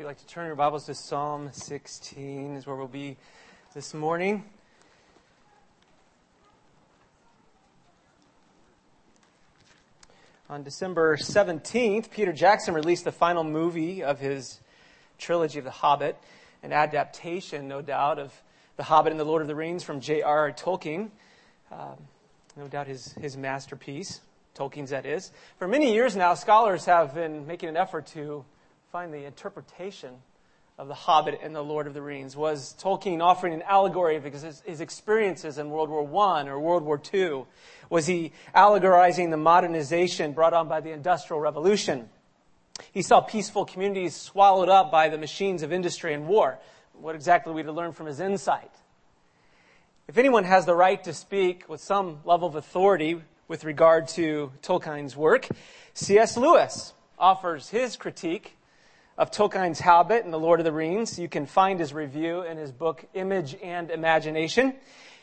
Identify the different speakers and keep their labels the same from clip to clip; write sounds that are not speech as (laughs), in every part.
Speaker 1: you'd like to turn your Bibles to Psalm 16 is where we'll be this morning. On December 17th, Peter Jackson released the final movie of his trilogy of The Hobbit, an adaptation, no doubt, of The Hobbit and the Lord of the Rings from J.R.R. Tolkien. Um, no doubt his, his masterpiece, Tolkien's that is. For many years now, scholars have been making an effort to find the interpretation of The Hobbit and the Lord of the Rings? Was Tolkien offering an allegory of his, his experiences in World War I or World War II? Was he allegorizing the modernization brought on by the Industrial Revolution? He saw peaceful communities swallowed up by the machines of industry and war. What exactly we to learn from his insight? If anyone has the right to speak with some level of authority with regard to Tolkien's work, C.S. Lewis offers his critique of Tolkien's Hobbit and The Lord of the Rings. You can find his review in his book, Image and Imagination.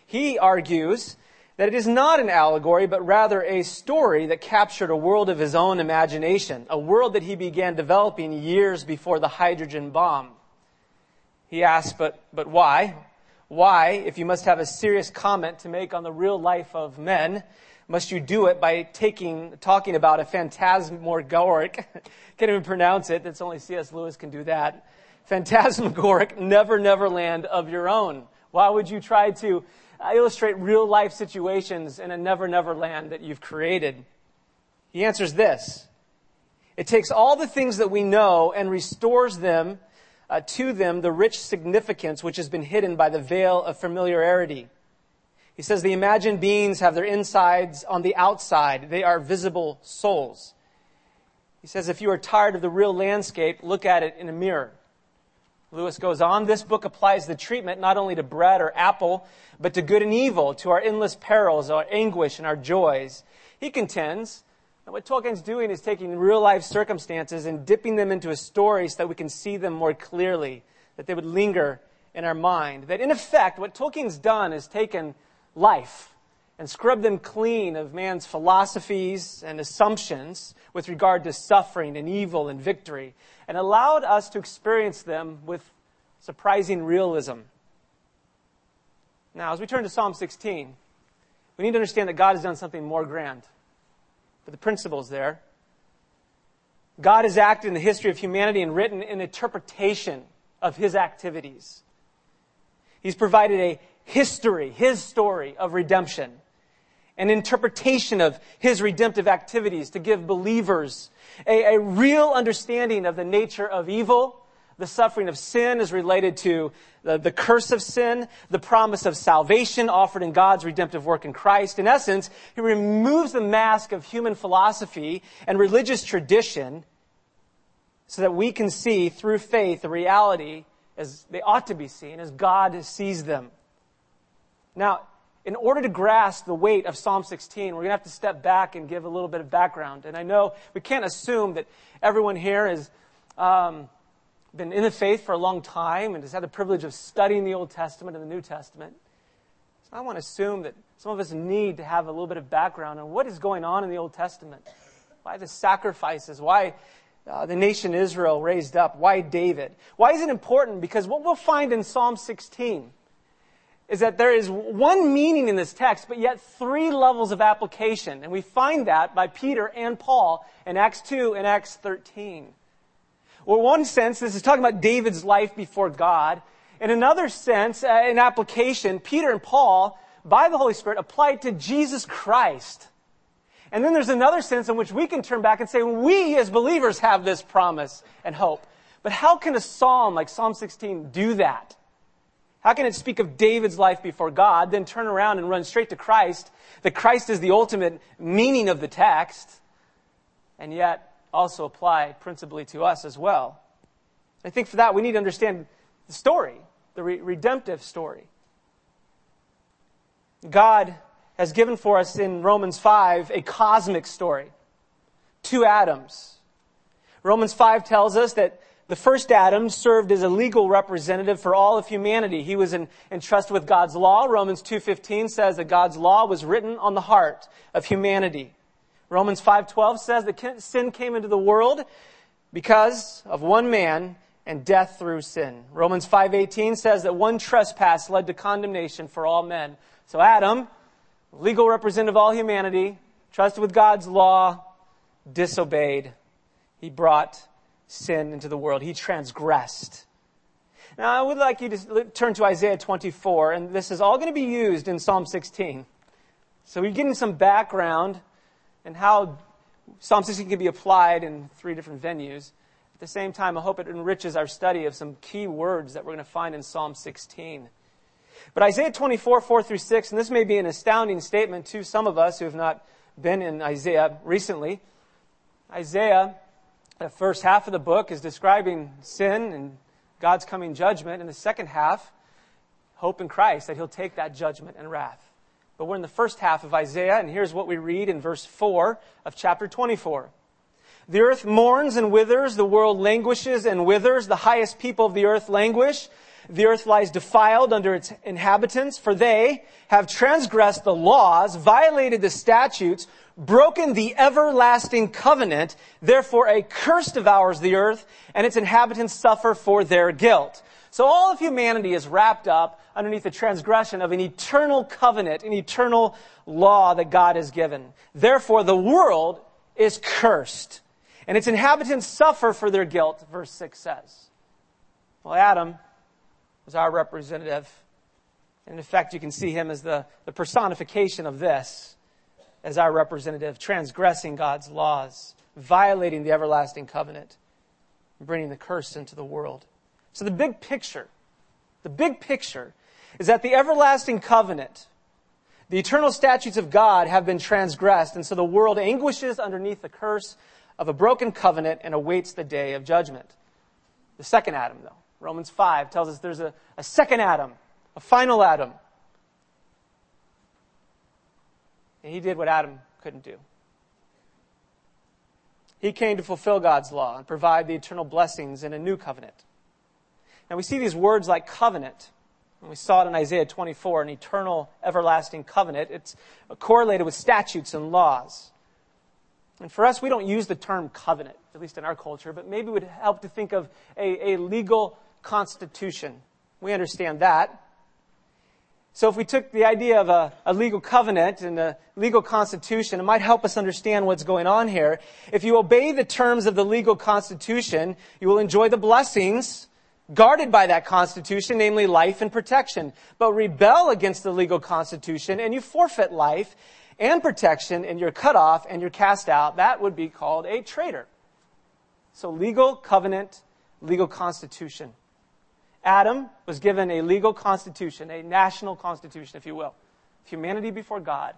Speaker 1: He argues that it is not an allegory, but rather a story that captured a world of his own imagination, a world that he began developing years before the hydrogen bomb. He asks, but, but why? Why, if you must have a serious comment to make on the real life of men, must you do it by taking, talking about a phantasmagoric, (laughs) can't even pronounce it, that's only C.S. Lewis can do that, phantasmagoric (laughs) never never land of your own. Why would you try to illustrate real life situations in a never never land that you've created? He answers this. It takes all the things that we know and restores them uh, to them the rich significance which has been hidden by the veil of familiarity. He says the imagined beings have their insides on the outside. They are visible souls. He says if you are tired of the real landscape, look at it in a mirror. Lewis goes on, this book applies the treatment not only to bread or apple, but to good and evil, to our endless perils, our anguish, and our joys. He contends that what Tolkien's doing is taking real life circumstances and dipping them into a story so that we can see them more clearly, that they would linger in our mind. That in effect, what Tolkien's done is taken life and scrub them clean of man's philosophies and assumptions with regard to suffering and evil and victory, and allowed us to experience them with surprising realism. Now, as we turn to Psalm 16, we need to understand that God has done something more grand. But the principles there. God has acted in the history of humanity and written an interpretation of his activities. He's provided a history, his story of redemption, an interpretation of his redemptive activities to give believers a, a real understanding of the nature of evil. The suffering of sin is related to the, the curse of sin, the promise of salvation offered in God's redemptive work in Christ. In essence, he removes the mask of human philosophy and religious tradition so that we can see through faith the reality as they ought to be seen, as God sees them. Now, in order to grasp the weight of Psalm 16, we're going to have to step back and give a little bit of background. And I know we can't assume that everyone here has um, been in the faith for a long time and has had the privilege of studying the Old Testament and the New Testament. So I want to assume that some of us need to have a little bit of background on what is going on in the Old Testament. Why the sacrifices? Why uh, the nation Israel raised up? Why David? Why is it important? Because what we'll find in Psalm 16 is that there is one meaning in this text, but yet three levels of application. And we find that by Peter and Paul in Acts 2 and Acts 13. Well, one sense, this is talking about David's life before God. In another sense, uh, in application, Peter and Paul, by the Holy Spirit, applied to Jesus Christ. And then there's another sense in which we can turn back and say, we as believers have this promise and hope. But how can a psalm like Psalm 16 do that? How can it speak of David's life before God, then turn around and run straight to Christ, that Christ is the ultimate meaning of the text, and yet also apply principally to us as well? I think for that we need to understand the story, the re- redemptive story. God has given for us in Romans 5 a cosmic story. Two Adams. Romans 5 tells us that the first Adam served as a legal representative for all of humanity. He was entrusted with God's law. Romans 2.15 says that God's law was written on the heart of humanity. Romans 5.12 says that sin came into the world because of one man and death through sin. Romans 5:18 says that one trespass led to condemnation for all men. So Adam, legal representative of all humanity, trusted with God's law, disobeyed. He brought sin into the world. He transgressed. Now, I would like you to turn to Isaiah 24, and this is all going to be used in Psalm 16. So we're getting some background and how Psalm 16 can be applied in three different venues. At the same time, I hope it enriches our study of some key words that we're going to find in Psalm 16. But Isaiah 24, 4 through 6, and this may be an astounding statement to some of us who have not been in Isaiah recently. Isaiah, the first half of the book, is describing sin and God's coming judgment. and the second half, hope in Christ that he'll take that judgment and wrath. But we're in the first half of Isaiah, and here's what we read in verse 4 of chapter 24. The earth mourns and withers, the world languishes and withers, the highest people of the earth languish. The earth lies defiled under its inhabitants, for they have transgressed the laws, violated the statutes, broken the everlasting covenant. Therefore a curse devours the earth, and its inhabitants suffer for their guilt. So all of humanity is wrapped up underneath the transgression of an eternal covenant, an eternal law that God has given. Therefore the world is cursed, and its inhabitants suffer for their guilt, verse 6 says. Well, Adam was our representative. And in effect, you can see him as the, the personification of this, as our representative, transgressing God's laws, violating the everlasting covenant, bringing the curse into the world. So the big picture, the big picture is that the everlasting covenant, the eternal statutes of God have been transgressed, and so the world anguishes underneath the curse of a broken covenant and awaits the day of judgment. The second Adam, though, Romans 5 tells us there's a, a second Adam, a final Adam. And he did what Adam couldn't do. He came to fulfill God's law and provide the eternal blessings in a new covenant. Now we see these words like covenant. And we saw it in Isaiah 24, an eternal, everlasting covenant. It's correlated with statutes and laws. And for us, we don't use the term covenant, at least in our culture, but maybe it would help to think of a, a legal constitution. We understand that. So if we took the idea of a, a, legal covenant and a legal constitution, it might help us understand what's going on here. If you obey the terms of the legal constitution, you will enjoy the blessings guarded by that constitution, namely life and protection. But rebel against the legal constitution and you forfeit life and protection and you're cut off and you're cast out. That would be called a traitor. So legal covenant, legal constitution. Adam was given a legal constitution, a national constitution, if you will. Humanity before God.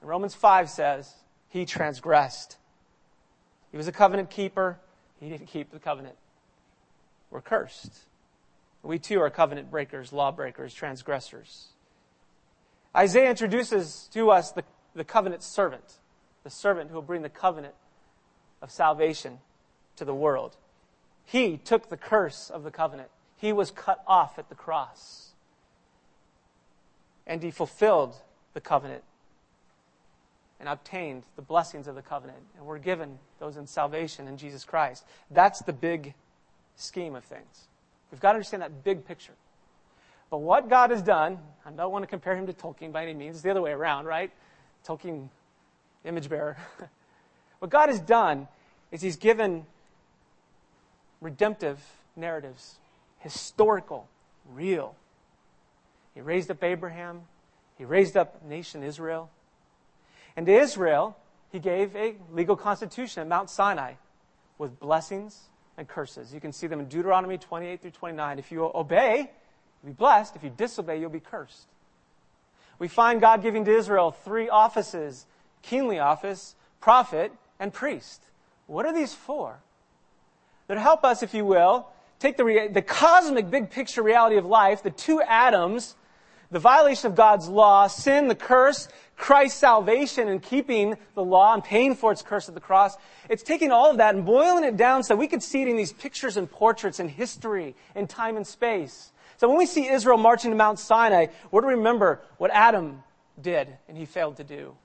Speaker 1: And Romans 5 says he transgressed. He was a covenant keeper. He didn't keep the covenant. We're cursed. We too are covenant breakers, lawbreakers, transgressors. Isaiah introduces to us the, the covenant servant, the servant who will bring the covenant of salvation to the world. He took the curse of the covenant. He was cut off at the cross. And he fulfilled the covenant and obtained the blessings of the covenant. And we're given those in salvation in Jesus Christ. That's the big scheme of things. We've got to understand that big picture. But what God has done, I don't want to compare him to Tolkien by any means, it's the other way around, right? Tolkien, image bearer. (laughs) what God has done is he's given redemptive narratives historical, real. He raised up Abraham. He raised up nation Israel. And to Israel, he gave a legal constitution at Mount Sinai with blessings and curses. You can see them in Deuteronomy 28 through 29. If you obey, you'll be blessed. If you disobey, you'll be cursed. We find God giving to Israel three offices kingly office, prophet, and priest. What are these for? To help us, if you will, take the, the cosmic big picture reality of life, the two Adams, the violation of God's law, sin, the curse, Christ's salvation and keeping the law and paying for its curse at the cross. It's taking all of that and boiling it down so we could see it in these pictures and portraits in history, in time and space. So when we see Israel marching to Mount Sinai, we're to remember what Adam did and he failed to do.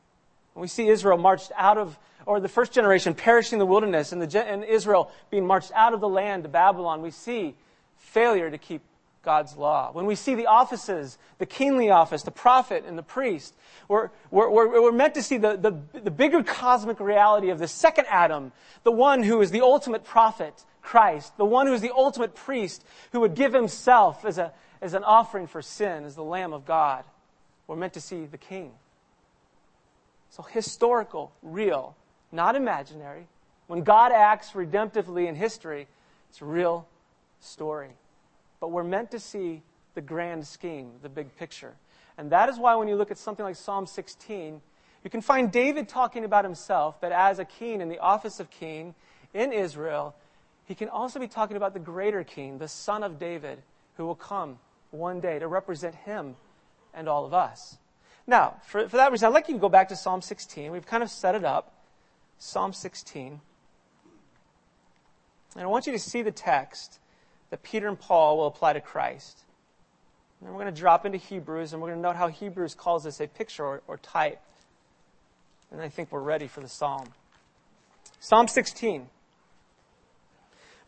Speaker 1: We see Israel marched out of, or the first generation perishing in the wilderness and, the, and Israel being marched out of the land to Babylon, we see failure to keep God's law. When we see the offices, the kingly office, the prophet, and the priest, we're, we're, we're, we're meant to see the, the, the bigger cosmic reality of the second Adam, the one who is the ultimate prophet, Christ, the one who is the ultimate priest, who would give himself as, a, as an offering for sin, as the Lamb of God. We're meant to see the King. So historical, real, not imaginary. When God acts redemptively in history, it's a real story. But we're meant to see the grand scheme, the big picture. And that is why when you look at something like Psalm 16, you can find David talking about himself, but as a king in the office of king in Israel, he can also be talking about the greater king, the son of David, who will come one day to represent him and all of us. Now, for, for that reason, I'd like you to go back to Psalm 16. We've kind of set it up. Psalm 16. And I want you to see the text that Peter and Paul will apply to Christ. And we're going to drop into Hebrews, and we're going to note how Hebrews calls this a picture or, or type. And I think we're ready for the psalm. Psalm 16,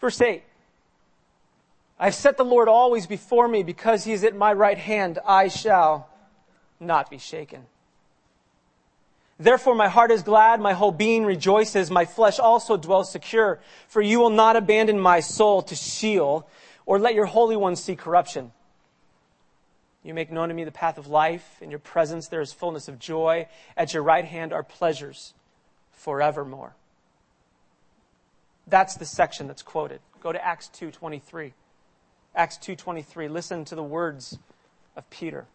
Speaker 1: verse 8. I've set the Lord always before me because he is at my right hand. I shall not be shaken. Therefore, my heart is glad, my whole being rejoices, my flesh also dwells secure. For you will not abandon my soul to Sheol, or let your Holy One see corruption. You make known to me the path of life. In your presence there is fullness of joy. At your right hand are pleasures forevermore. That's the section that's quoted. Go to Acts 2.23. Acts 2.23. Listen to the words of Peter.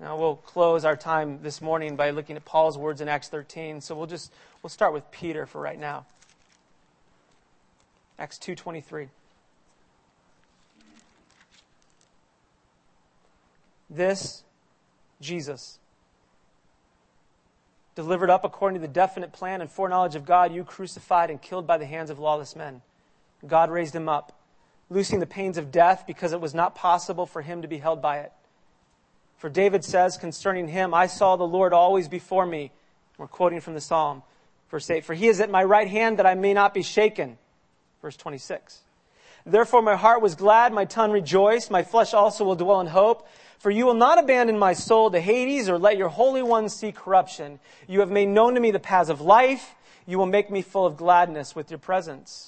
Speaker 1: Now we'll close our time this morning by looking at Paul's words in Acts 13. So we'll just we'll start with Peter for right now. Acts 2:23. This Jesus delivered up according to the definite plan and foreknowledge of God, you crucified and killed by the hands of lawless men. God raised him up, loosing the pains of death because it was not possible for him to be held by it. For David says concerning him, I saw the Lord always before me. We're quoting from the Psalm. Verse 8, For he is at my right hand that I may not be shaken. Verse 26. Therefore my heart was glad, my tongue rejoiced, my flesh also will dwell in hope. For you will not abandon my soul to Hades or let your Holy One see corruption. You have made known to me the paths of life. You will make me full of gladness with your presence.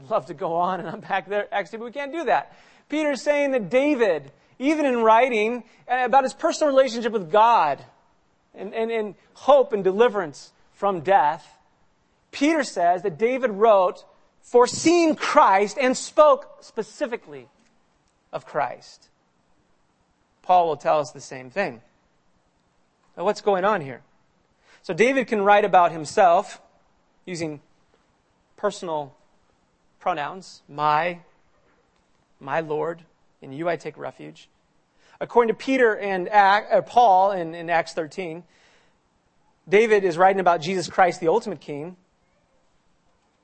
Speaker 1: I'd love to go on and unpack there. Actually, but we can't do that. Peter's saying that David, even in writing uh, about his personal relationship with God and, and, and hope and deliverance from death, Peter says that David wrote foreseeing Christ and spoke specifically of Christ. Paul will tell us the same thing. Now, what's going on here? So David can write about himself using personal pronouns, my, my Lord, in you I take refuge. According to Peter and uh, Paul in, in Acts 13, David is writing about Jesus Christ, the ultimate king.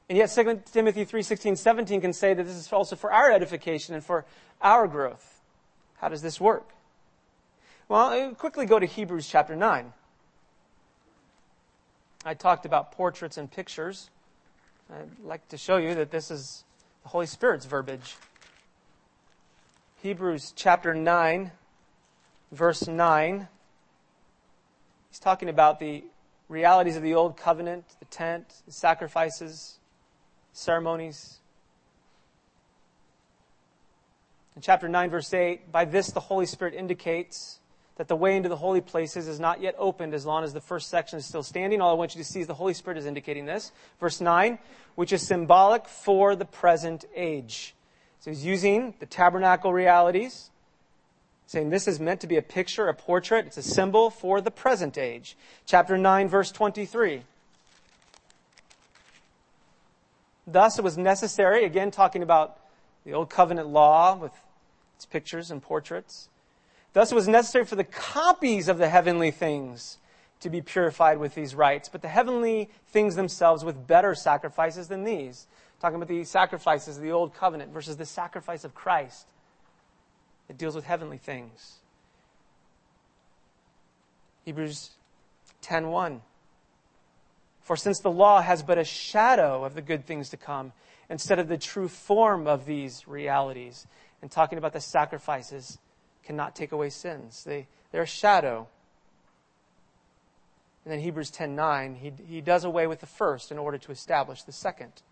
Speaker 1: And yet 2 Timothy 3, 16, 17 can say that this is also for our edification and for our growth. How does this work? Well, I'll quickly go to Hebrews chapter 9. I talked about portraits and pictures. I'd like to show you that this is the Holy Spirit's verbiage. Hebrews chapter 9, verse 9. He's talking about the realities of the old covenant, the tent, the sacrifices, ceremonies. In chapter 9, verse 8, by this the Holy Spirit indicates that the way into the holy places is not yet opened as long as the first section is still standing. All I want you to see is the Holy Spirit is indicating this. Verse 9, which is symbolic for the present age. So he's using the tabernacle realities saying this is meant to be a picture, a portrait, it's a symbol for the present age. Chapter 9, verse 23. Thus, it was necessary, again, talking about the Old Covenant law with its pictures and portraits. Thus, it was necessary for the copies of the heavenly things to be purified with these rites, but the heavenly things themselves with better sacrifices than these. Talking about the sacrifices of the Old Covenant versus the sacrifice of Christ. It deals with heavenly things. Hebrews 10:1 For since the law has but a shadow of the good things to come instead of the true form of these realities and talking about the sacrifices cannot take away sins. They they're a shadow. And then Hebrews 10:9 he he does away with the first in order to establish the second.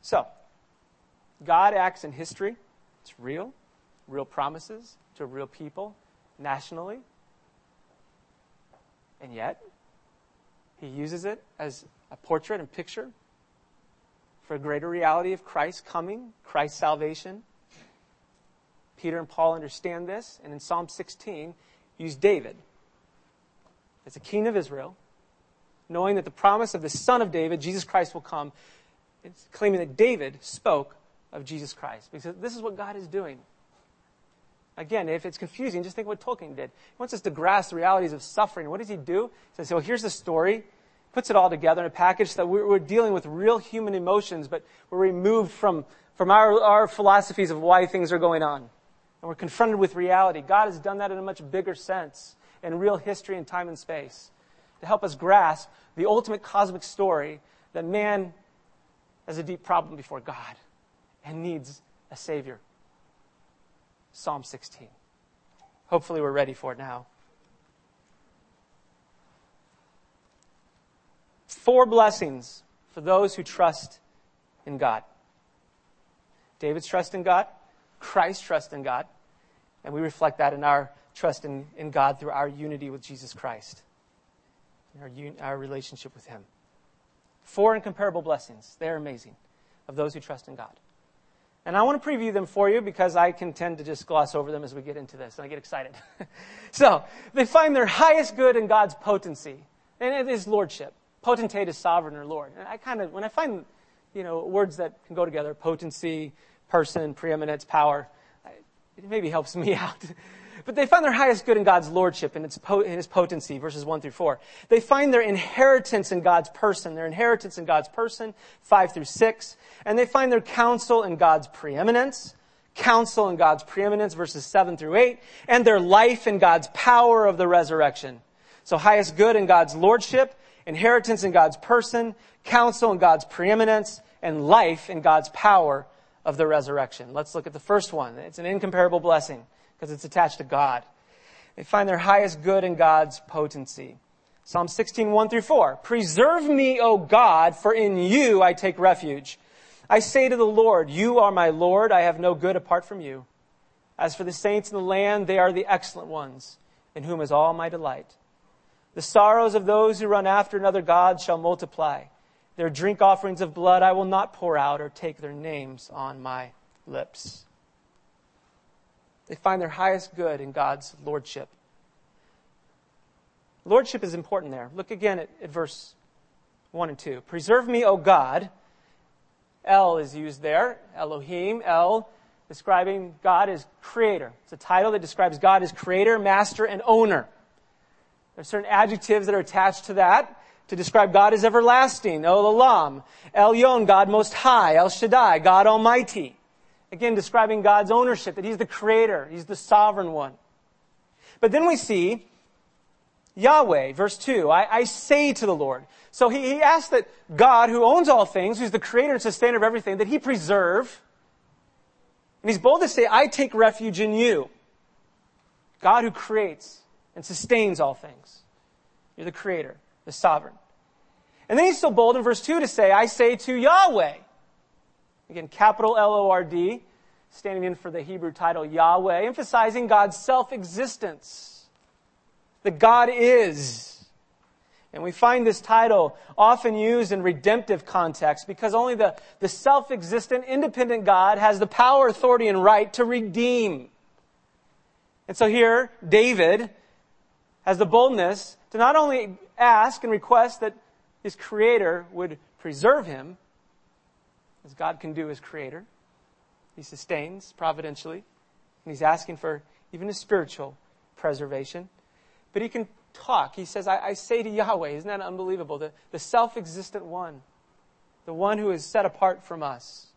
Speaker 1: So, God acts in history it's real, real promises to real people nationally. And yet, he uses it as a portrait and picture for a greater reality of Christ coming, Christ's salvation. Peter and Paul understand this, and in Psalm 16, use David as a king of Israel, knowing that the promise of the Son of David, Jesus Christ, will come. It's claiming that David spoke of Jesus Christ. Because this is what God is doing. Again, if it's confusing, just think what Tolkien did. He wants us to grasp the realities of suffering. What does he do? He says, well, here's the story. Puts it all together in a package that we're, we're dealing with real human emotions, but we're removed from, from our, our philosophies of why things are going on. And we're confronted with reality. God has done that in a much bigger sense, in real history and time and space, to help us grasp the ultimate cosmic story that man has a deep problem before God and needs a Savior. Psalm 16. Hopefully, we're ready for it now. Four blessings for those who trust in God. David's trust in God, Christ's trust in God, and we reflect that in our trust in, in God through our unity with Jesus Christ, our, un, our relationship with Him. Four incomparable blessings. They're amazing of those who trust in God. And I want to preview them for you because I can tend to just gloss over them as we get into this, and I get excited. (laughs) so, they find their highest good in God's potency, and it is lordship. Potentate is sovereign or Lord. And I kind of, when I find, you know, words that can go together, potency, person, preeminence, power, it maybe helps me out. But they find their highest good in God's lordship and in his potency, verses 1 through 4. They find their inheritance in God's person, their inheritance in God's person, 5 through 6. And they find their counsel in God's preeminence, counsel in God's preeminence, verses 7 through 8, and their life in God's power of the resurrection. So highest good in God's lordship, inheritance in God's person, counsel in God's preeminence, and life in God's power of the resurrection. Let's look at the first one. It's an incomparable blessing because it's attached to God. They find their highest good in God's potency. Psalm 16, 1 through 4. Preserve me, O God, for in you I take refuge. I say to the Lord, You are my Lord, I have no good apart from you. As for the saints in the land, they are the excellent ones, in whom is all my delight. The sorrows of those who run after another God shall multiply. Their drink offerings of blood I will not pour out or take their names on my lips. They find their highest good in God's lordship. Lordship is important there. Look again at, at verse 1 and 2. Preserve me, O God. El is used there. Elohim, El, describing God as creator. It's a title that describes God as creator, master, and owner. There are certain adjectives that are attached to that to describe God as everlasting. El Olam. Elyon, God most high. El Shaddai, God almighty. Again, describing God's ownership, that He's the creator, He's the sovereign one. But then we see Yahweh, verse 2, I, I say to the Lord. So he, he asks that God, who owns all things, who's the creator and sustainer of everything, that He preserve. And He's bold to say, I take refuge in you. God who creates and sustains all things. You're the creator, the sovereign. And then he's so bold in verse 2 to say, I say to Yahweh. Again, capital L O R D, standing in for the Hebrew title Yahweh, emphasizing God's self existence. That God is. And we find this title often used in redemptive context because only the, the self existent, independent God has the power, authority, and right to redeem. And so here, David has the boldness to not only ask and request that his creator would preserve him, as God can do as creator. He sustains providentially, and he's asking for even his spiritual preservation. But he can talk. He says, I, I say to Yahweh, isn't that unbelievable? The, the self existent one, the one who is set apart from us,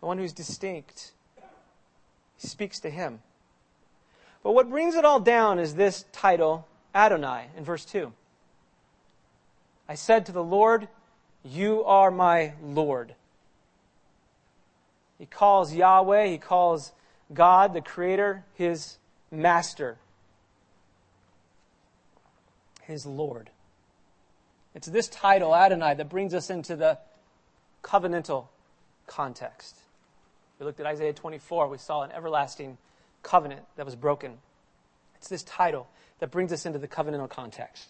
Speaker 1: the one who's distinct. He speaks to him. But what brings it all down is this title, Adonai, in verse 2. I said to the Lord, You are my Lord. He calls Yahweh, he calls God, the Creator, his Master, his Lord. It's this title, Adonai, that brings us into the covenantal context. We looked at Isaiah 24, we saw an everlasting covenant that was broken. It's this title that brings us into the covenantal context.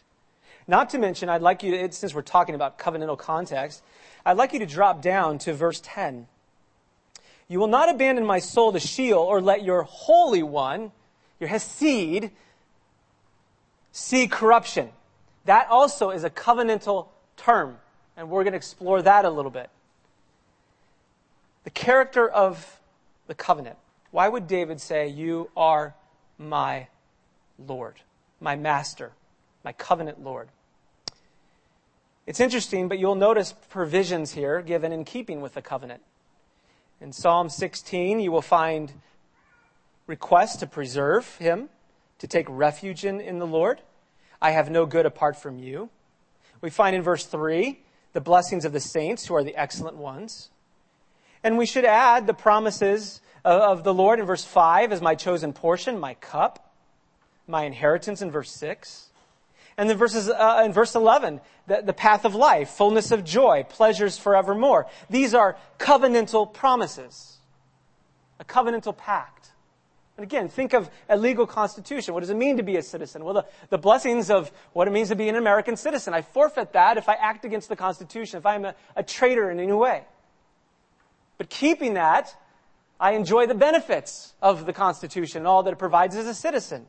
Speaker 1: Not to mention, I'd like you to, since we're talking about covenantal context, I'd like you to drop down to verse 10. You will not abandon my soul to Sheol or let your Holy One, your Hesed, see corruption. That also is a covenantal term, and we're going to explore that a little bit. The character of the covenant. Why would David say, You are my Lord, my master, my covenant Lord? It's interesting, but you'll notice provisions here given in keeping with the covenant. In Psalm 16, you will find requests to preserve him, to take refuge in, in the Lord. I have no good apart from you. We find in verse 3 the blessings of the saints who are the excellent ones. And we should add the promises of, of the Lord in verse 5 as my chosen portion, my cup, my inheritance in verse 6. And then verses, uh, in verse 11, the, the path of life, fullness of joy, pleasures forevermore. These are covenantal promises. A covenantal pact. And again, think of a legal constitution. What does it mean to be a citizen? Well, the, the blessings of what it means to be an American citizen. I forfeit that if I act against the Constitution, if I'm a, a traitor in any way. But keeping that, I enjoy the benefits of the Constitution and all that it provides as a citizen.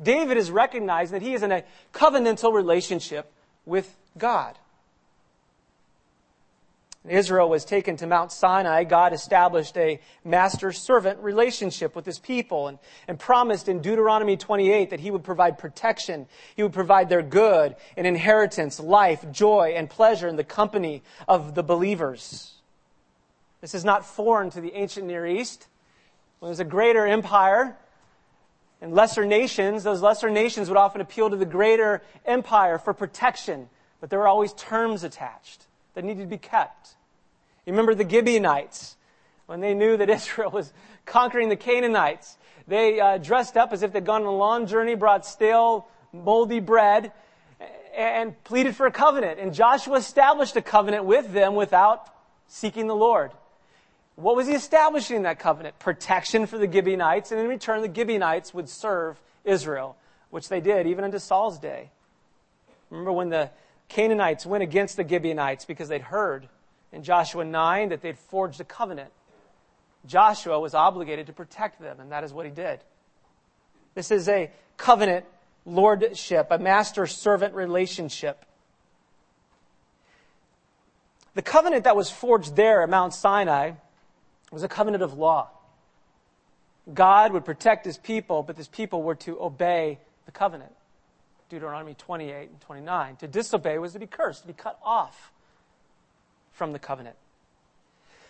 Speaker 1: David is recognizing that he is in a covenantal relationship with God. Israel was taken to Mount Sinai. God established a master servant relationship with his people and, and promised in Deuteronomy 28 that he would provide protection. He would provide their good and inheritance, life, joy, and pleasure in the company of the believers. This is not foreign to the ancient Near East. When there's a greater empire, and lesser nations, those lesser nations would often appeal to the greater empire for protection, but there were always terms attached that needed to be kept. You remember the Gibeonites, when they knew that (laughs) Israel was conquering the Canaanites, they uh, dressed up as if they'd gone on a long journey, brought stale, moldy bread, and pleaded for a covenant. And Joshua established a covenant with them without seeking the Lord. What was he establishing in that covenant? Protection for the Gibeonites, and in return, the Gibeonites would serve Israel, which they did even into Saul's day. Remember when the Canaanites went against the Gibeonites because they'd heard in Joshua 9 that they'd forged a covenant. Joshua was obligated to protect them, and that is what he did. This is a covenant lordship, a master servant relationship. The covenant that was forged there at Mount Sinai it was a covenant of law. God would protect his people, but his people were to obey the covenant. Deuteronomy 28 and 29. To disobey was to be cursed, to be cut off from the covenant.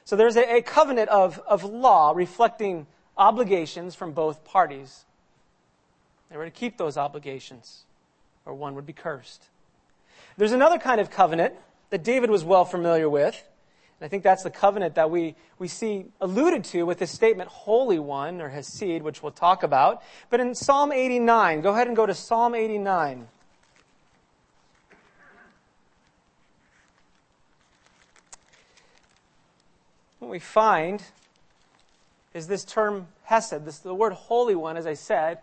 Speaker 1: So there's a, a covenant of, of law reflecting obligations from both parties. They were to keep those obligations, or one would be cursed. There's another kind of covenant that David was well familiar with. And I think that's the covenant that we, we see alluded to with this statement, Holy One, or Hesed, which we'll talk about. But in Psalm 89, go ahead and go to Psalm 89. What we find is this term Hesed, this, the word Holy One, as I said,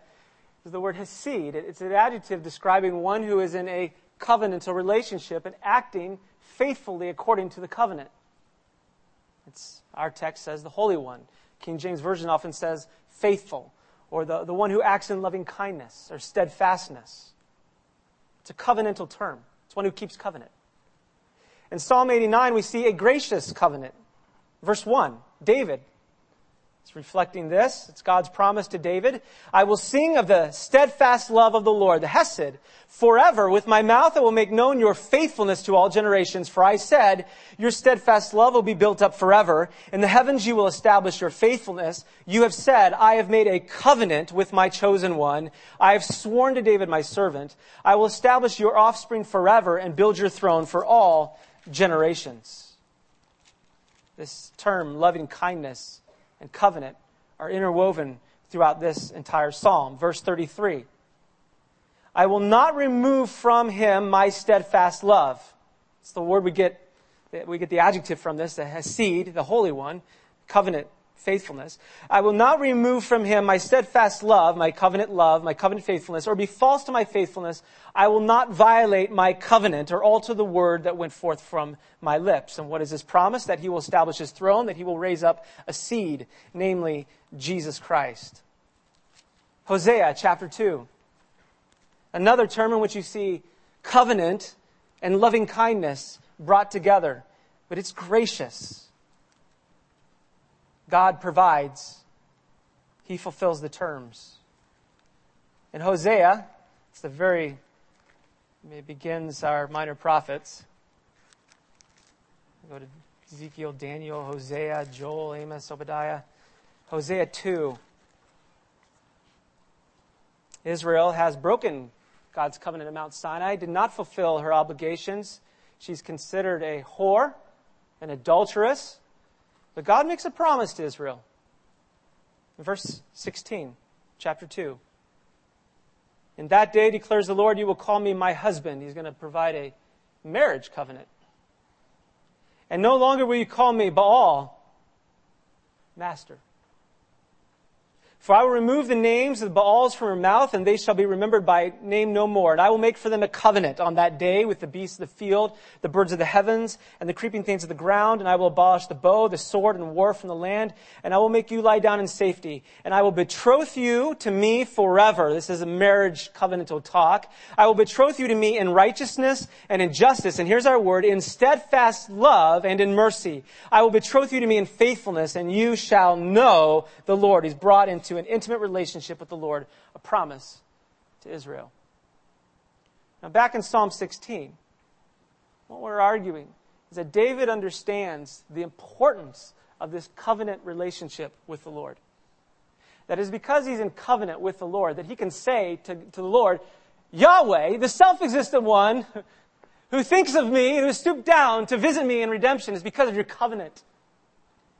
Speaker 1: is the word Hesed. It's an adjective describing one who is in a covenantal relationship and acting faithfully according to the covenant. It's, our text says the Holy One. King James Version often says faithful or the, the one who acts in loving kindness or steadfastness. It's a covenantal term. It's one who keeps covenant. In Psalm 89, we see a gracious covenant. Verse 1, David. It's reflecting this. It's God's promise to David. I will sing of the steadfast love of the Lord, the Hesed, forever. With my mouth I will make known your faithfulness to all generations. For I said, your steadfast love will be built up forever. In the heavens you will establish your faithfulness. You have said, I have made a covenant with my chosen one. I have sworn to David my servant. I will establish your offspring forever and build your throne for all generations. This term, loving kindness and covenant, are interwoven throughout this entire psalm. Verse 33. I will not remove from him my steadfast love. It's the word we get, we get the adjective from this, the Hesed, the Holy One, covenant faithfulness. I will not remove from him my steadfast love, my covenant love, my covenant faithfulness, or be false to my faithfulness. I will not violate my covenant or alter the word that went forth from my lips. And what is his promise? That he will establish his throne, that he will raise up a seed, namely Jesus Christ. Hosea chapter 2. Another term in which you see covenant and loving kindness brought together, but it's gracious. God provides, He fulfills the terms. In Hosea, it's the very, it begins our minor prophets. go to Ezekiel, Daniel, Hosea, Joel, Amos, Obadiah. Hosea 2. Israel has broken God's covenant at Mount Sinai, did not fulfill her obligations. She's considered a whore, an adulteress. But God makes a promise to Israel. In verse 16, chapter 2. In that day, declares the Lord, you will call me my husband. He's going to provide a marriage covenant. And no longer will you call me Baal, master. For I will remove the names of the Baals from her mouth, and they shall be remembered by name no more. And I will make for them a covenant on that day with the beasts of the field, the birds of the heavens, and the creeping things of the ground. And I will abolish the bow, the sword, and war from the land. And I will make you lie down in safety. And I will betroth you to me forever. This is a marriage covenantal talk. I will betroth you to me in righteousness and in justice. And here's our word, in steadfast love and in mercy. I will betroth you to me in faithfulness, and you shall know the Lord. He's brought into an intimate relationship with the Lord, a promise to Israel. Now, back in Psalm 16, what we're arguing is that David understands the importance of this covenant relationship with the Lord. That is because he's in covenant with the Lord that he can say to, to the Lord, Yahweh, the self existent one who thinks of me and who stooped down to visit me in redemption is because of your covenant.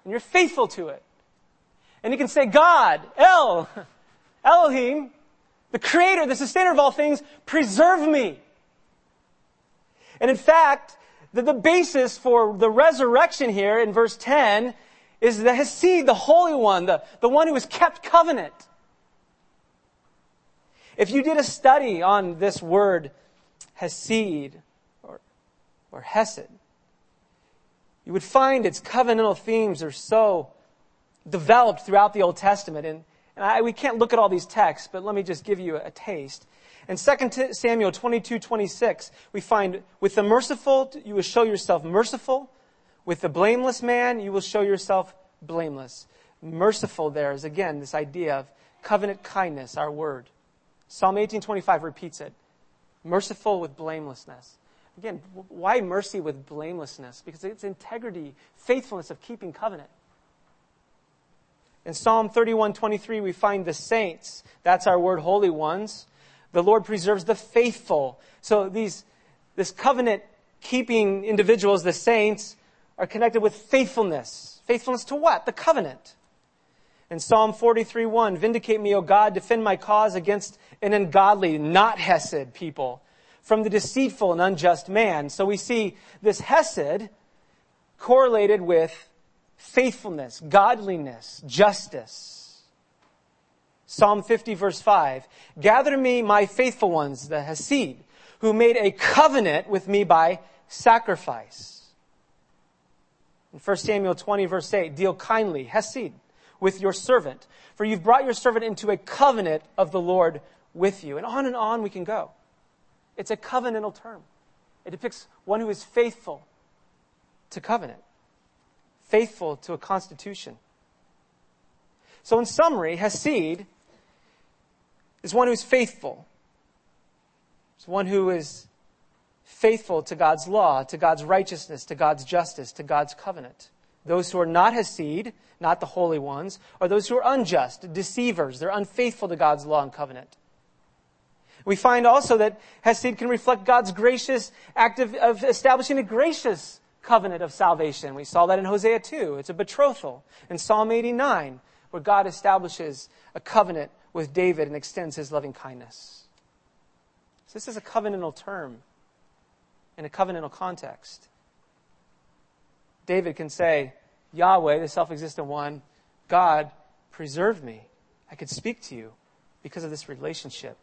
Speaker 1: And you're faithful to it. And he can say, God, El, Elohim, the creator, the sustainer of all things, preserve me. And in fact, the, the basis for the resurrection here in verse 10 is the Hesed, the Holy One, the, the one who has kept covenant. If you did a study on this word Hesed or, or Hesed, you would find its covenantal themes are so developed throughout the Old Testament. And, and I, we can't look at all these texts, but let me just give you a, a taste. In 2 Samuel 22, 26, we find, with the merciful, you will show yourself merciful. With the blameless man, you will show yourself blameless. Merciful there is, again, this idea of covenant kindness, our word. Psalm 18:25 repeats it. Merciful with blamelessness. Again, why mercy with blamelessness? Because it's integrity, faithfulness of keeping covenant. In Psalm 31:23 we find the saints. That's our word holy ones. The Lord preserves the faithful. So these this covenant keeping individuals, the saints, are connected with faithfulness. Faithfulness to what? The covenant. In Psalm 43:1, vindicate me, O God, defend my cause against an ungodly, not hesed people, from the deceitful and unjust man. So we see this hesed correlated with faithfulness, godliness, justice. Psalm 50 verse 5. Gather me my faithful ones, the Hesed, who made a covenant with me by sacrifice. In 1 Samuel 20 verse 8, deal kindly, Hesed, with your servant. For you've brought your servant into a covenant of the Lord with you. And on and on we can go. It's a covenantal term. It depicts one who is faithful to covenant, faithful to a constitution. So, in summary, Hesed is one who is faithful. It's one who is faithful to God's law, to God's righteousness, to God's justice, to God's covenant. Those who are not Hesed, not the holy ones, are those who are unjust, deceivers. They're unfaithful to God's law and covenant. We find also that Hesed can reflect God's gracious act of, of establishing a gracious covenant of salvation. We saw that in Hosea 2. It's a betrothal. In Psalm 89, where God establishes a covenant with David and extends his loving kindness. So this is a covenantal term in a covenantal context. David can say, Yahweh, the self existent one, God, preserve me. I could speak to you because of this relationship.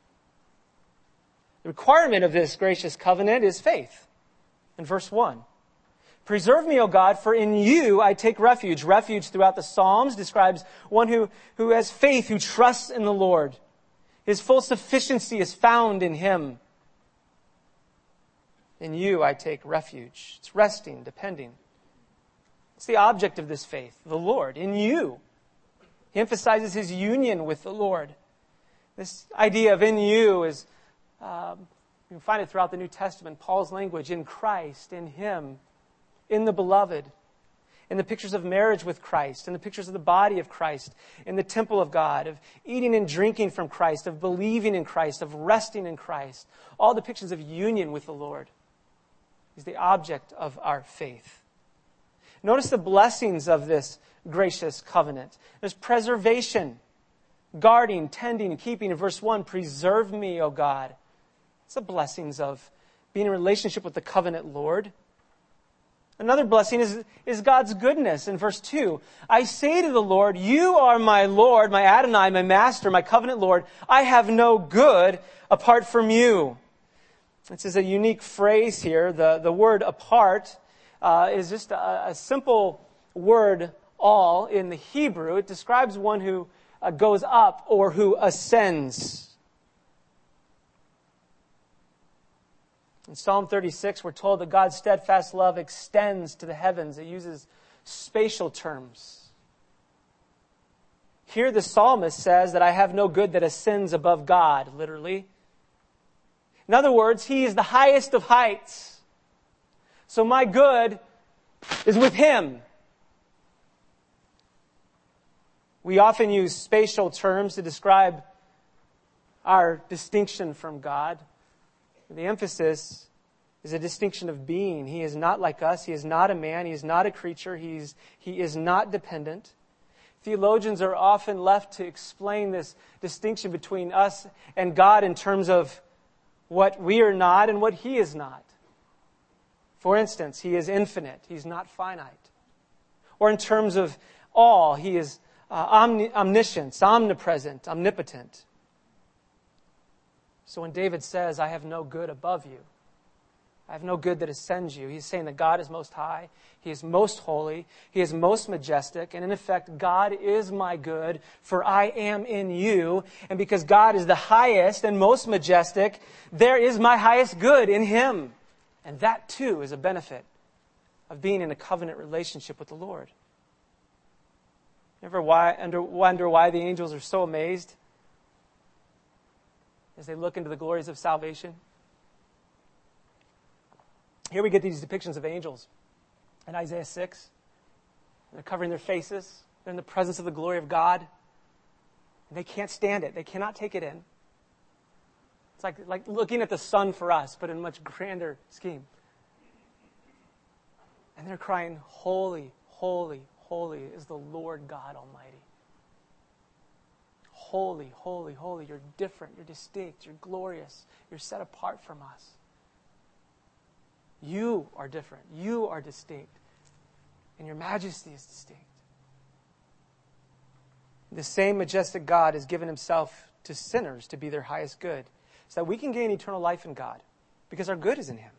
Speaker 1: The requirement of this gracious covenant is faith. In verse 1. Preserve me, O God, for in you I take refuge. Refuge throughout the Psalms describes one who, who has faith, who trusts in the Lord. His full sufficiency is found in him. In you I take refuge. It's resting, depending. It's the object of this faith, the Lord, in you. He emphasizes his union with the Lord. This idea of in you is um, you can find it throughout the New Testament, Paul's language in Christ, in Him, in the beloved, in the pictures of marriage with Christ, in the pictures of the body of Christ, in the temple of God, of eating and drinking from Christ, of believing in Christ, of resting in Christ. All depictions of union with the Lord is the object of our faith. Notice the blessings of this gracious covenant. There's preservation, guarding, tending, keeping. In verse 1, preserve me, O God. It's the blessings of being in relationship with the covenant Lord. Another blessing is, is God's goodness in verse 2. I say to the Lord, You are my Lord, my Adonai, my Master, my covenant Lord. I have no good apart from you. This is a unique phrase here. The, the word apart uh, is just a, a, simple word, all, in the Hebrew. It describes one who uh, goes up or who ascends. In Psalm 36, we're told that God's steadfast love extends to the heavens. It uses spatial terms. Here, the psalmist says that I have no good that ascends above God, literally. In other words, He is the highest of heights. So my good is with Him. We often use spatial terms to describe our distinction from God. The emphasis is a distinction of being. He is not like us. He is not a man. He is not a creature. He's, he is not dependent. Theologians are often left to explain this distinction between us and God in terms of what we are not and what He is not. For instance, He is infinite. He's not finite. Or in terms of all, He is uh, omni- omniscience, omnipresent, omnipotent. So when David says, I have no good above you, I have no good that ascends you, he's saying that God is most high, he is most holy, he is most majestic, and in effect, God is my good, for I am in you. And because God is the highest and most majestic, there is my highest good in him. And that too is a benefit of being in a covenant relationship with the Lord. Ever why, wonder why the angels are so amazed as they look into the glories of salvation. Here we get these depictions of angels in Isaiah 6. They're covering their faces, they're in the presence of the glory of God. They can't stand it, they cannot take it in. It's like, like looking at the sun for us, but in a much grander scheme. And they're crying, Holy, holy, holy is the Lord God Almighty holy, holy, holy. You're different. You're distinct. You're glorious. You're set apart from us. You are different. You are distinct. And your majesty is distinct. The same majestic God has given himself to sinners to be their highest good, so that we can gain eternal life in God, because our good is in him.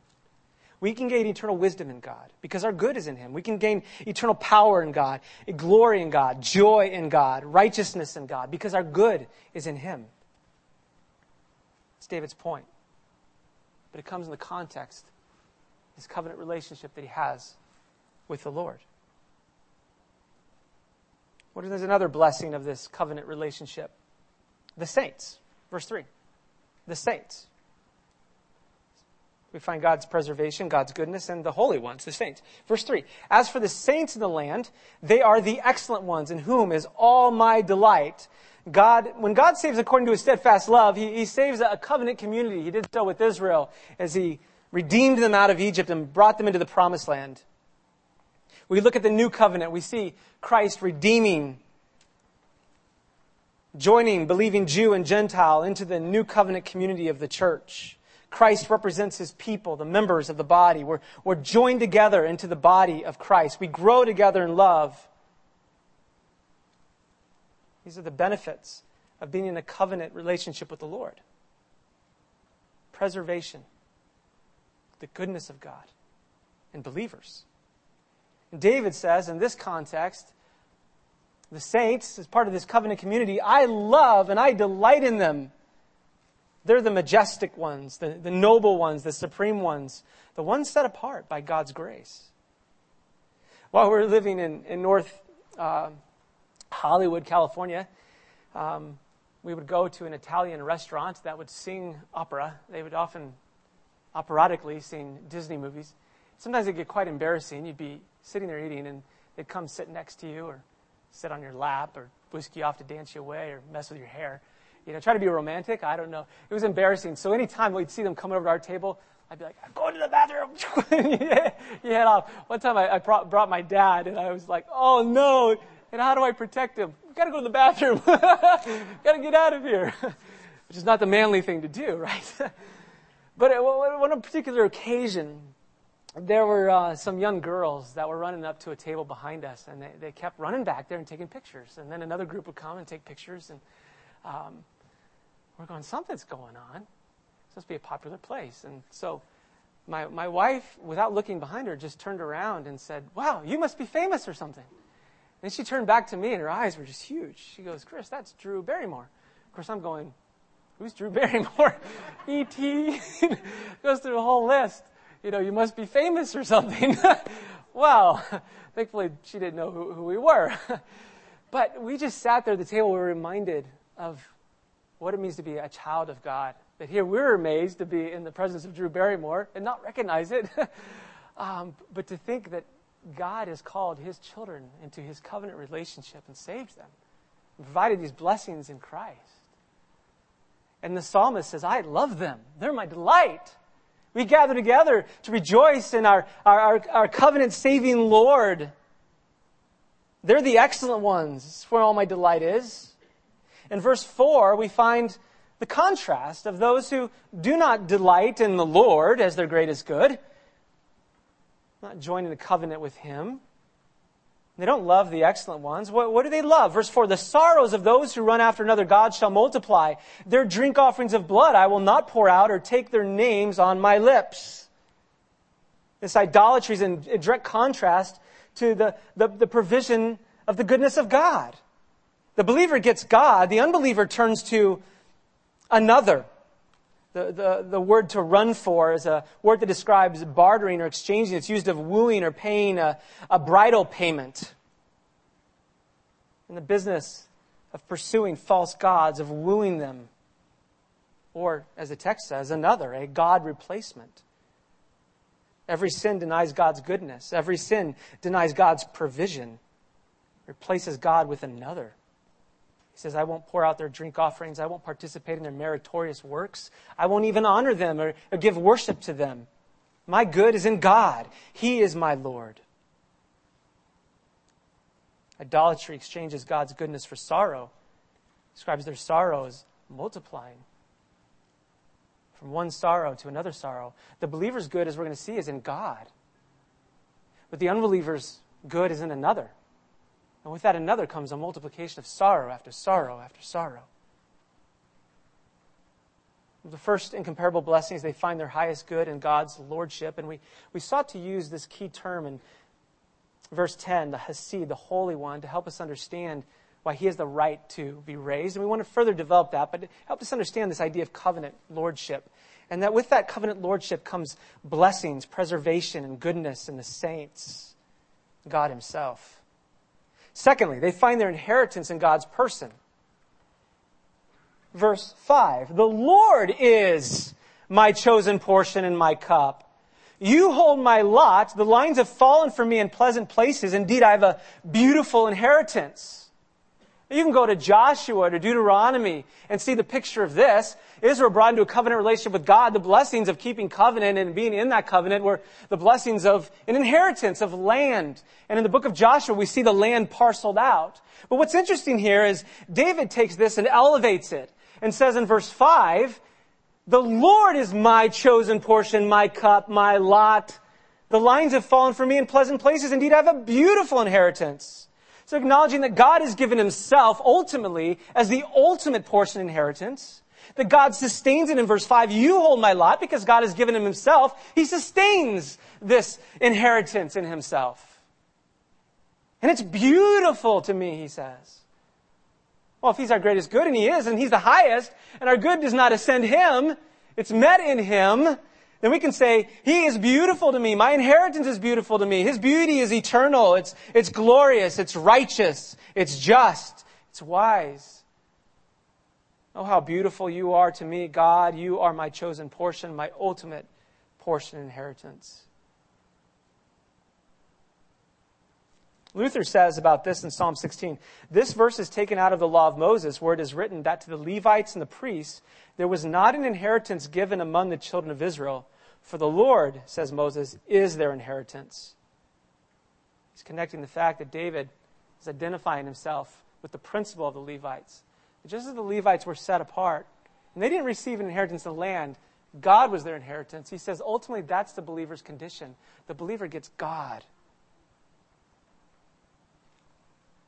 Speaker 1: We can gain eternal wisdom in God because our good is in Him. We can gain eternal power in God, glory in God, joy in God, righteousness in God because our good is in Him. That's David's point. But it comes in the context, his covenant relationship that he has with the Lord. What is another blessing of this covenant relationship? The saints. Verse 3. The saints. We find God's preservation, God's goodness, and the holy ones, the saints. Verse 3 As for the saints in the land, they are the excellent ones, in whom is all my delight. God, when God saves according to his steadfast love, he, he saves a covenant community. He did so with Israel as he redeemed them out of Egypt and brought them into the promised land. We look at the new covenant, we see Christ redeeming, joining believing Jew and Gentile into the new covenant community of the church. Christ represents his people, the members of the body. We're, we're joined together into the body of Christ. We grow together in love. These are the benefits of being in a covenant relationship with the Lord preservation, the goodness of God, and believers. And David says in this context, the saints, as part of this covenant community, I love and I delight in them. They're the majestic ones, the, the noble ones, the supreme ones, the ones set apart by God's grace. While we are living in, in North uh, Hollywood, California, um, we would go to an Italian restaurant that would sing opera. They would often operatically sing Disney movies. Sometimes it'd get quite embarrassing. You'd be sitting there eating, and they'd come sit next to you or sit on your lap or whisk you off to dance you away or mess with your hair you know, try to be romantic. I don't know. It was embarrassing. So anytime we'd see them coming over to our table, I'd be like, I'm going to the bathroom. (laughs) you head off. One time I, I brought, brought, my dad, and I was like, oh no. And how do I protect him? We've got to go to the bathroom. (laughs) got to get out of here. (laughs) Which is not the manly thing to do, right? but on a particular occasion, there were uh, some young girls that were running up to a table behind us, and they, they kept running back there and taking pictures. And then another group would come and take pictures, and um, we're going, something's going on. This must be a popular place. And so my, my wife, without looking behind her, just turned around and said, Wow, you must be famous or something. And she turned back to me and her eyes were just huge. She goes, Chris, that's Drew Barrymore. Of course, I'm going, Who's Drew (laughs) Barrymore? E.T. (laughs) goes through the whole list. You know, you must be famous or something. (laughs) well, thankfully she didn't know who, who we were. but we just sat there at the table, we were reminded of what it means to be a child of God. That here we're amazed to be in the presence of Drew Barrymore and not recognize it, (laughs) um, but to think that God has called his children into his covenant relationship and saved them, and provided these blessings in Christ. And the psalmist says, I love them. They're my delight. We gather together to rejoice in our, our, our, our covenant saving Lord. They're the excellent ones. It's where all my delight is. In verse 4, we find the contrast of those who do not delight in the Lord as their greatest good, not joining the covenant with Him. They don't love the excellent ones. What, what, do they love? Verse 4 The sorrows of those who run after another God shall multiply. Their drink offerings of blood I will not pour out or take their names on my lips. This idolatry is in, in direct contrast to the, the, the provision of the goodness of God. The believer gets God, the unbeliever turns to another. The, the, the word to run for is a word that describes bartering or exchanging. It's used of wooing or paying a, a bridal payment. In the business of pursuing false gods, of wooing them. Or, as the text says, another, a God replacement. Every sin denies God's goodness. Every sin denies God's provision, replaces God with another. He says, I won't pour out their drink offerings. I won't participate in their meritorious works. I won't even honor them or, or give worship to them. My good is in God. He is my Lord. Idolatry exchanges God's goodness for sorrow, describes their sorrow as multiplying. From one sorrow to another sorrow. The believer's good, as we're going to see, is in God. But the unbeliever's good is in another. And with that another comes a multiplication of sorrow after sorrow after sorrow. The first incomparable blessing is they find their highest good in God's lordship. And we, we sought to use this key term in verse 10, the Hasid, the Holy One, to help us understand why he has the right to be raised. And we want to further develop that, but help us understand this idea of covenant lordship. And that with that covenant lordship comes blessings, preservation, and goodness in the saints, God Himself. Secondly, they find their inheritance in God's person. Verse 5 The Lord is my chosen portion and my cup. You hold my lot. The lines have fallen for me in pleasant places. Indeed, I have a beautiful inheritance. You can go to Joshua to Deuteronomy and see the picture of this. Israel brought into a covenant relationship with God. The blessings of keeping covenant and being in that covenant were the blessings of an inheritance of land. And in the book of Joshua, we see the land parceled out. But what's interesting here is David takes this and elevates it and says in verse 5, the Lord is my chosen portion, my cup, my lot. The lines have fallen for me in pleasant places. Indeed, I have a beautiful inheritance. So acknowledging that God has given himself ultimately as the ultimate portion inheritance, that God sustains it in verse 5. You hold my lot because God has given him himself. He sustains this inheritance in himself. And it's beautiful to me, he says. Well, if he's our greatest good, and he is, and he's the highest, and our good does not ascend him, it's met in him, then we can say, He is beautiful to me. My inheritance is beautiful to me. His beauty is eternal. It's, it's glorious. It's righteous. It's just. It's wise. Oh, how beautiful you are to me, God. You are my chosen portion, my ultimate portion inheritance. Luther says about this in Psalm 16 this verse is taken out of the law of Moses, where it is written that to the Levites and the priests there was not an inheritance given among the children of Israel, for the Lord, says Moses, is their inheritance. He's connecting the fact that David is identifying himself with the principle of the Levites. Just as the Levites were set apart, and they didn't receive an inheritance of land, God was their inheritance. He says ultimately that's the believer's condition. The believer gets God.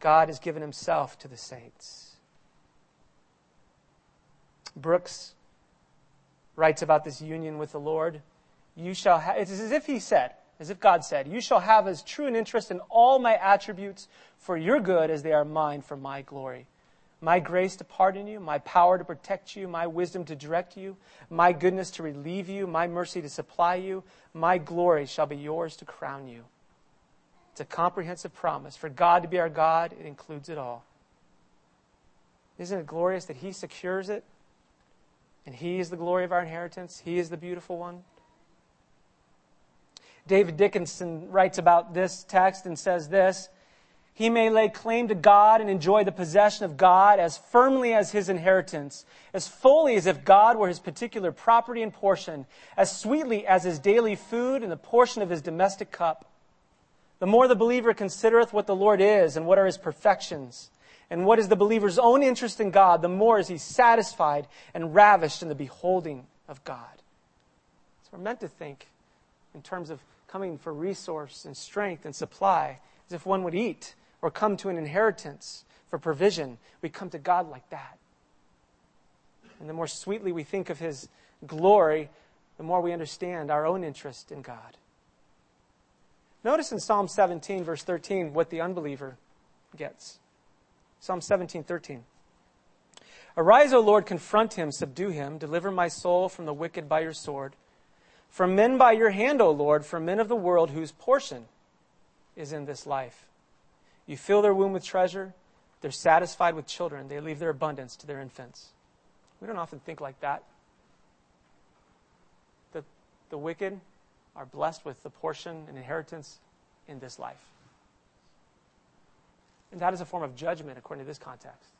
Speaker 1: God has given himself to the saints. Brooks writes about this union with the Lord you shall have, it's as if he said, as if God said, you shall have as true an interest in all my attributes for your good as they are mine for my glory. My grace to pardon you, my power to protect you, my wisdom to direct you, my goodness to relieve you, my mercy to supply you, my glory shall be yours to crown you. It's a comprehensive promise. For God to be our God, it includes it all. Isn't it glorious that He secures it? And He is the glory of our inheritance. He is the beautiful one. David Dickinson writes about this text and says this He may lay claim to God and enjoy the possession of God as firmly as his inheritance, as fully as if God were his particular property and portion, as sweetly as his daily food and the portion of his domestic cup. The more the believer considereth what the Lord is and what are his perfections, and what is the believer's own interest in God, the more is he satisfied and ravished in the beholding of God. So we're meant to think in terms of coming for resource and strength and supply, as if one would eat or come to an inheritance for provision. We come to God like that. And the more sweetly we think of His glory, the more we understand our own interest in God. Notice in Psalm 17, verse 13, what the unbeliever gets. Psalm 17, 13. Arise, O Lord, confront him, subdue him, deliver my soul from the wicked by your sword. From men by your hand, O Lord, from men of the world whose portion is in this life. You fill their womb with treasure. They're satisfied with children. They leave their abundance to their infants. We don't often think like that. The, the wicked are blessed with the portion and inheritance in this life. And that is a form of judgment according to this context.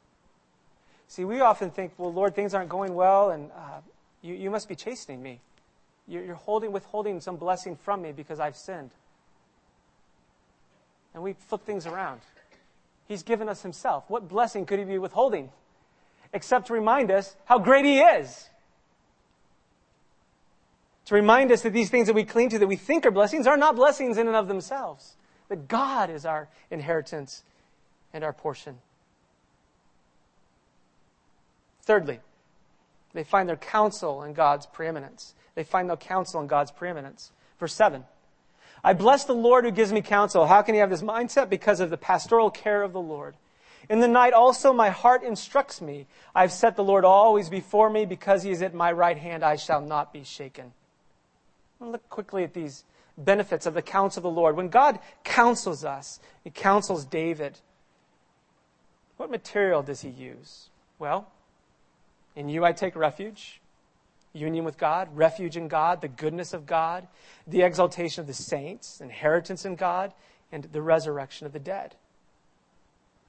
Speaker 1: See, we often think, well, Lord, things aren't going well, and uh, you, you must be chastening me. You're holding, withholding some blessing from me because I've sinned. And we flip things around. He's given us himself. What blessing could he be withholding? Except to remind us how great he is. To remind us that these things that we cling to, that we think are blessings, are not blessings in and of themselves. That God is our inheritance and our portion. Thirdly, They find their counsel in God's preeminence. They find their counsel in God's preeminence. Verse 7. I bless the Lord who gives me counsel. How can he have this mindset? Because of the pastoral care of the Lord. In the night also my heart instructs me. I have set the Lord always before me. Because he is at my right hand, I shall not be shaken. Look quickly at these benefits of the counsel of the Lord. When God counsels us, he counsels David. What material does he use? Well, in you I take refuge. Union with God, refuge in God, the goodness of God, the exaltation of the saints, inheritance in God, and the resurrection of the dead.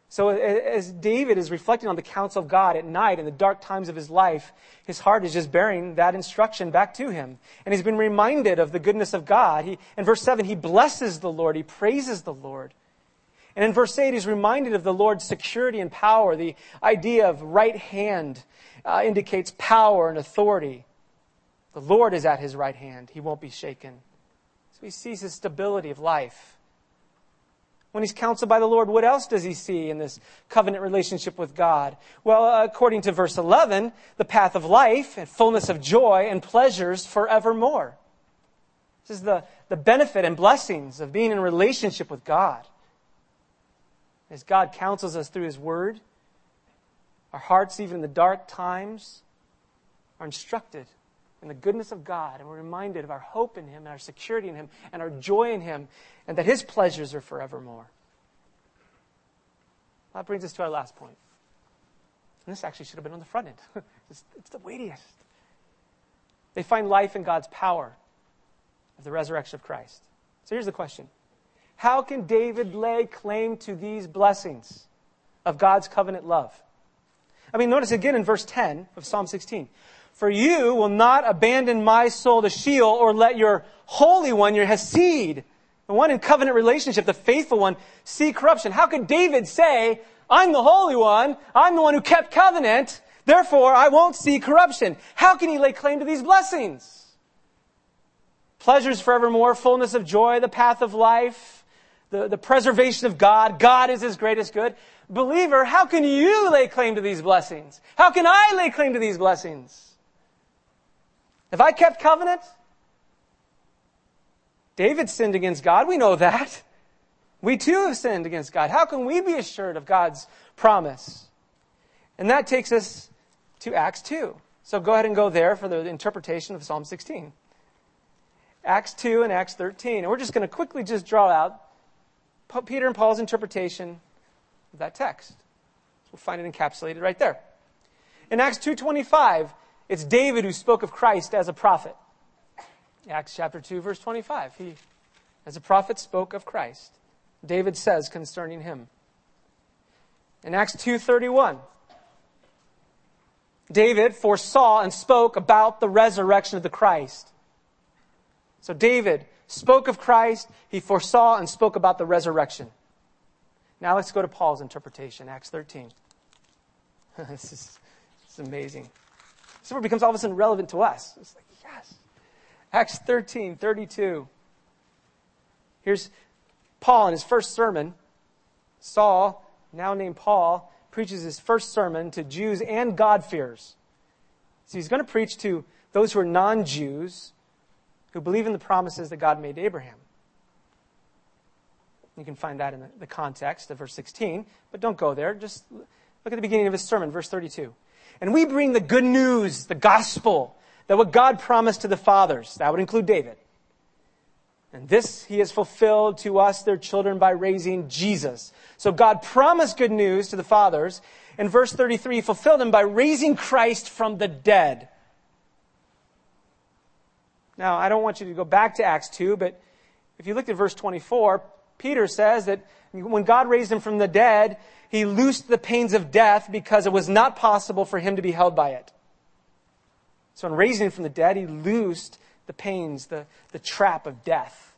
Speaker 1: So as David is reflecting on the counsel of God at night in the dark times of his life, his heart is just bearing that instruction back to him. And he's been reminded of the goodness of God. He, in verse 7, he blesses the Lord. He praises the Lord. And in verse 8, he's reminded of the Lord's security and power. The idea of right hand uh, indicates power and authority. The Lord is at his right hand. He won't be shaken. So he sees his stability of life. When he's counseled by the Lord, what else does he see in this covenant relationship with God? Well, according to verse 11, the path of life and fullness of joy and pleasures forevermore. This is the, the benefit and blessings of being in relationship with God. As God counsels us through his word, our hearts, even in the dark times, are instructed in the goodness of God, and we're reminded of our hope in Him, and our security in Him, and our joy in Him, and that His pleasures are forevermore. That brings us to our last point. And this actually should have been on the front end. (laughs) it's, it's the weightiest. They find life in God's power of the resurrection of Christ. So here's the question How can David lay claim to these blessings of God's covenant love? I mean, notice again in verse 10 of Psalm 16. For you will not abandon my soul to Sheol or let your Holy One, your Hesed, the one in covenant relationship, the faithful one, see corruption. How could David say, I'm the Holy One, I'm the one who kept covenant, therefore I won't see corruption? How can he lay claim to these blessings? Pleasures forevermore, fullness of joy, the path of life, the, the preservation of God, God is his greatest good. Believer, how can you lay claim to these blessings? How can I lay claim to these blessings? Have I kept covenant? David sinned against God. We know that. We too have sinned against God. How can we be assured of God's promise? And that takes us to Acts 2. So go ahead and go there for the interpretation of Psalm 16. Acts 2 and Acts 13. And we're just going to quickly just draw out Peter and Paul's interpretation of that text. We'll find it encapsulated right there. In Acts 2:25, it's David who spoke of Christ as a prophet. Acts chapter 2, verse 25. He, as a prophet, spoke of Christ. David says concerning him. In Acts 2:31, David foresaw and spoke about the resurrection of the Christ. So David spoke of Christ, he foresaw and spoke about the resurrection. Now let's go to Paul's interpretation, Acts 13. (laughs) this, is, this is amazing. So it becomes all of a sudden relevant to us. It's like, yes. Acts 13, 32. Here's Paul in his first sermon. Saul, now named Paul, preaches his first sermon to Jews and God-fearers. So he's going to preach to those who are non-Jews who believe in the promises that God made to Abraham. You can find that in the, context of verse 16, but don't go there. Just look at the beginning of his sermon, verse 32. And we bring the good news, the gospel, that what God promised to the fathers, that would include David. And this he has fulfilled to us, their children, by raising Jesus. So God promised good news to the fathers. In verse 33, he fulfilled them by raising Christ from the dead. Now, I don't want you to go back to Acts 2, but if you looked at verse 24, Peter says that when God raised him from the dead, he loosed the pains of death because it was not possible for him to be held by it. So in raising him from the dead, he loosed the pains, the, the trap of death,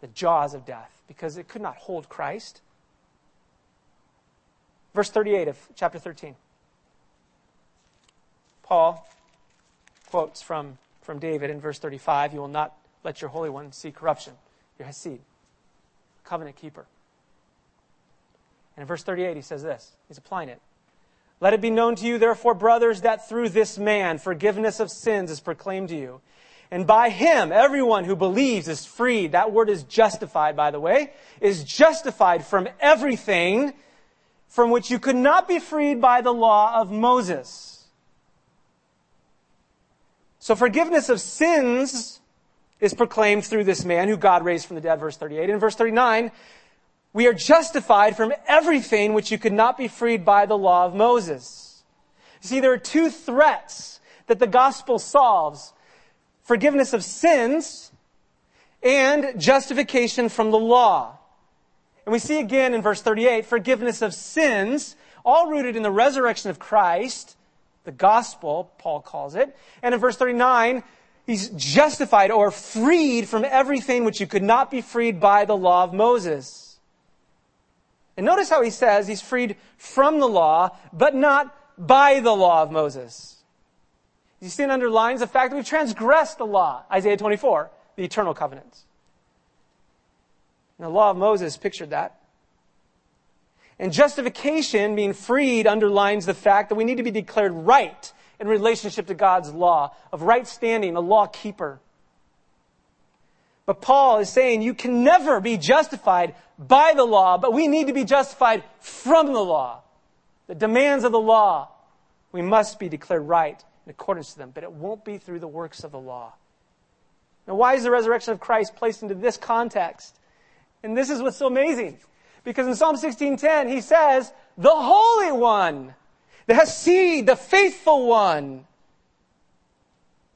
Speaker 1: the jaws of death, because it could not hold Christ. Verse 38 of chapter 13. Paul quotes from, from David in verse 35 You will not let your Holy One see corruption, your Hesed, covenant keeper. And in verse 38, he says this. He's applying it. Let it be known to you, therefore, brothers, that through this man forgiveness of sins is proclaimed to you. And by him, everyone who believes is freed. That word is justified, by the way, is justified from everything from which you could not be freed by the law of Moses. So forgiveness of sins is proclaimed through this man who God raised from the dead, verse 38. In verse 39, we are justified from everything which you could not be freed by the law of Moses. You see, there are two threats that the gospel solves. Forgiveness of sins and justification from the law. And we see again in verse 38, forgiveness of sins, all rooted in the resurrection of Christ, the gospel, Paul calls it. And in verse 39, he's justified or freed from everything which you could not be freed by the law of Moses. And notice how he says he's freed from the law, but not by the law of Moses. You see, it underlines the fact that we've transgressed the law, Isaiah 24, the eternal covenants. And the law of Moses pictured that. And justification, being freed, underlines the fact that we need to be declared right in relationship to God's law, of right standing, a law keeper. But Paul is saying you can never be justified by the law, but we need to be justified from the law. The demands of the law, we must be declared right in accordance to them, but it won't be through the works of the law. Now, why is the resurrection of Christ placed into this context? And this is what's so amazing. Because in Psalm 16:10, he says, the Holy One, the Hesed, the faithful one.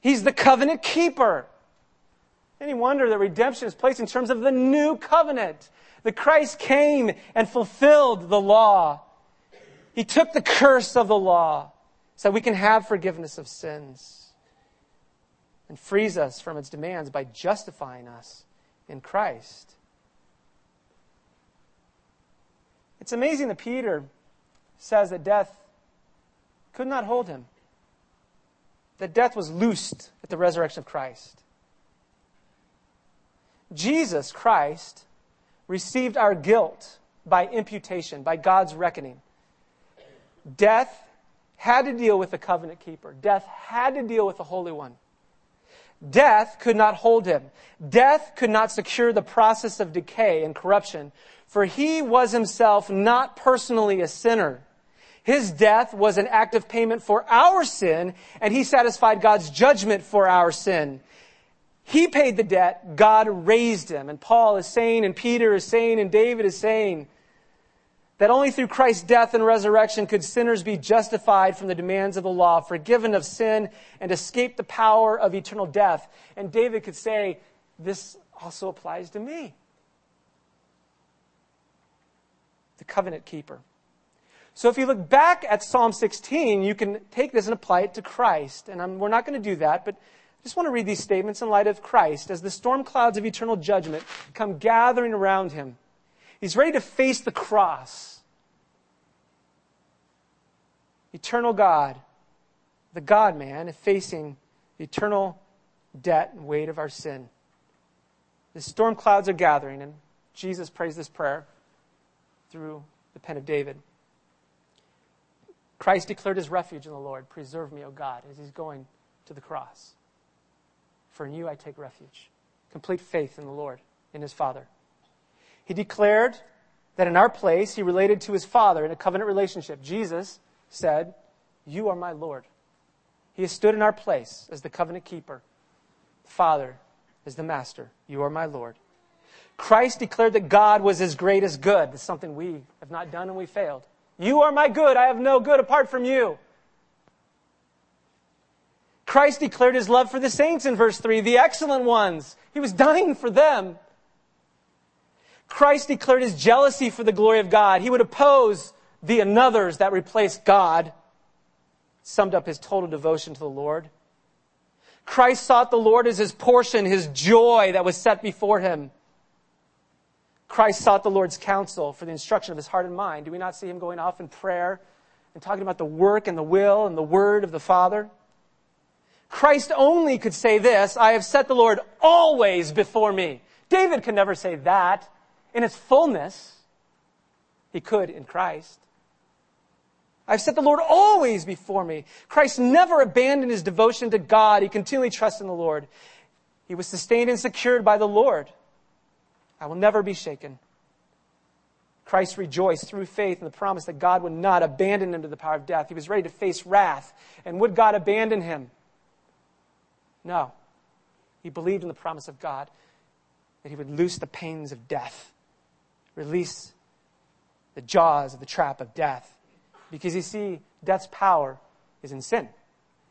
Speaker 1: He's the covenant keeper. Any wonder that redemption is placed in terms of the new covenant. The Christ came and fulfilled the law. He took the curse of the law so we can have forgiveness of sins and frees us from its demands by justifying us in Christ. It's amazing that Peter says that death could not hold him, that death was loosed at the resurrection of Christ. Jesus Christ received our guilt by imputation, by God's reckoning. Death had to deal with the covenant keeper. Death had to deal with the Holy One. Death could not hold him. Death could not secure the process of decay and corruption, for he was himself not personally a sinner. His death was an act of payment for our sin, and he satisfied God's judgment for our sin. He paid the debt. God raised him. And Paul is saying, and Peter is saying, and David is saying that only through Christ's death and resurrection could sinners be justified from the demands of the law, forgiven of sin, and escape the power of eternal death. And David could say, this also applies to me. The covenant keeper. So if you look back at Psalm 16, you can take this and apply it to Christ. And I'm, we're not going to do that, but I just want to read these statements in light of Christ as the storm clouds of eternal judgment come gathering around him. He's ready to face the cross. Eternal God, the God man, facing the eternal debt and weight of our sin. The storm clouds are gathering, and Jesus prays this prayer through the pen of David. Christ declared his refuge in the Lord. Preserve me, O God, as he's going to the cross. For in you I take refuge. Complete faith in the Lord, in his Father. He declared that in our place, he related to his Father in a covenant relationship. Jesus said, You are my Lord. He has stood in our place as the covenant keeper. Father is the master. You are my Lord. Christ declared that God was his great as good. That's something we have not done and we failed. You are my good. I have no good apart from you. Christ declared his love for the saints in verse 3, the excellent ones. He was dying for them. Christ declared his jealousy for the glory of God. He would oppose the anothers that replaced God. Summed up his total devotion to the Lord. Christ sought the Lord as his portion, his joy that was set before him. Christ sought the Lord's counsel for the instruction of his heart and mind. Do we not see him going off in prayer and talking about the work and the will and the word of the Father? Christ only could say this, I have set the Lord always before me. David could never say that in its fullness. He could in Christ. I've set the Lord always before me. Christ never abandoned his devotion to God. He continually trusted in the Lord. He was sustained and secured by the Lord. I will never be shaken. Christ rejoiced through faith in the promise that God would not abandon him to the power of death. He was ready to face wrath. And would God abandon him? No. He believed in the promise of God that he would loose the pains of death, release the jaws of the trap of death. Because you see, death's power is in sin. And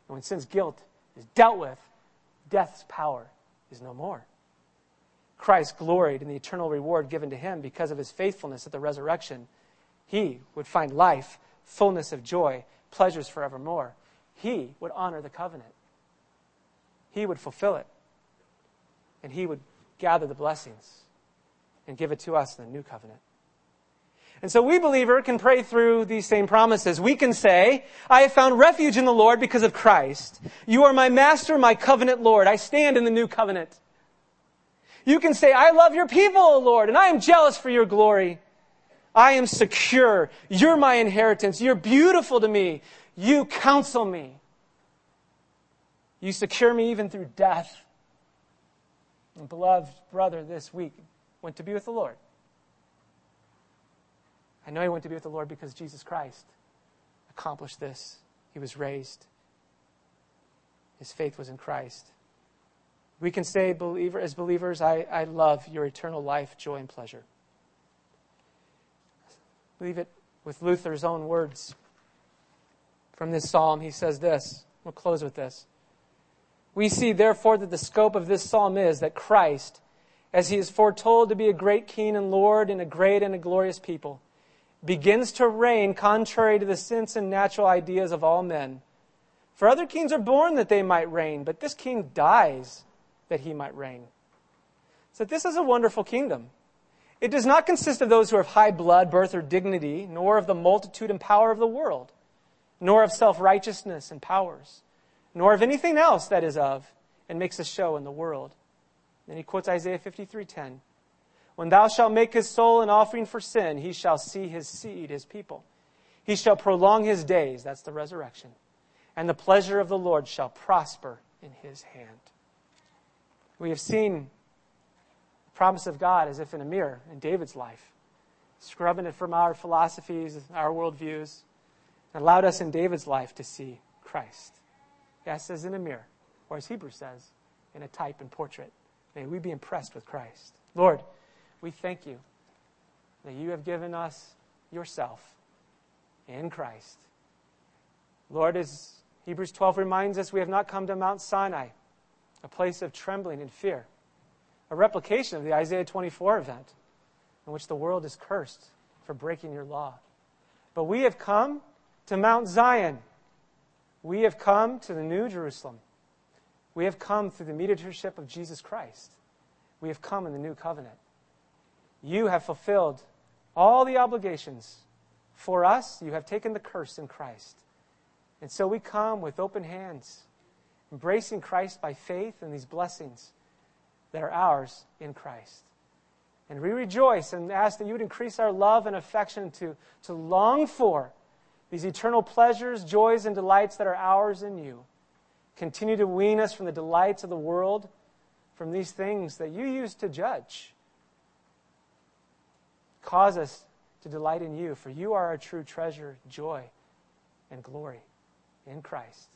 Speaker 1: when sin's guilt is dealt with, death's power is no more. Christ gloried in the eternal reward given to him because of his faithfulness at the resurrection. He would find life, fullness of joy, pleasures forevermore. He would honor the covenant. He would fulfill it. And he would gather the blessings and give it to us in the new covenant. And so we believer can pray through these same promises. We can say, I have found refuge in the Lord because of Christ. You are my master, my covenant Lord. I stand in the new covenant. You can say, I love your people, O Lord, and I am jealous for your glory. I am secure. You're my inheritance. You're beautiful to me. You counsel me. You secure me even through death. And beloved brother this week went to be with the Lord. I know he went to be with the Lord because Jesus Christ accomplished this. He was raised. His faith was in Christ. We can say, believer, as believers, I, I love your eternal life, joy, and pleasure. Believe it with Luther's own words. From this psalm, he says this. We'll close with this. We see, therefore, that the scope of this psalm is that Christ, as he is foretold to be a great king and Lord in a great and a glorious people, begins to reign contrary to the sense and natural ideas of all men. For other kings are born that they might reign, but this king dies that he might reign. So this is a wonderful kingdom. It does not consist of those who have high blood, birth, or dignity, nor of the multitude and power of the world, nor of self-righteousness and powers, nor of anything else that is of and makes a show in the world. Then he quotes Isaiah 53:10. When thou shalt make his soul an offering for sin, he shall see his seed, his people. He shall prolong his days, that's the resurrection, and the pleasure of the Lord shall prosper in his hand. We have seen the promise of God as if in a mirror in David's life, scrubbing it from our philosophies, our worldviews, and allowed us in David's life to see Christ. Yes, as in a mirror, or as Hebrews says, in a type and portrait. May we be impressed with Christ. Lord, we thank you that you have given us yourself in Christ. Lord, as Hebrews 12 reminds us, we have not come to Mount Sinai, a place of trembling and fear, a replication of the Isaiah 24 event in which the world is cursed for breaking your law. But we have come to Mount Zion. We have come to the New Jerusalem. We have come through the mediatorship of Jesus Christ. We have come in the new covenant. You have fulfilled all the obligations for us. You have taken the curse in Christ. And so we come with open hands, embracing Christ by faith and these blessings that are ours in Christ. And we rejoice and ask that you would increase our love and affection to, to long for these eternal pleasures, joys, and delights that are ours in you. Continue to wean us from the delights of the world, from these things that you use to judge. Cause us to delight in you, for you are our true treasure, joy, and glory in Christ.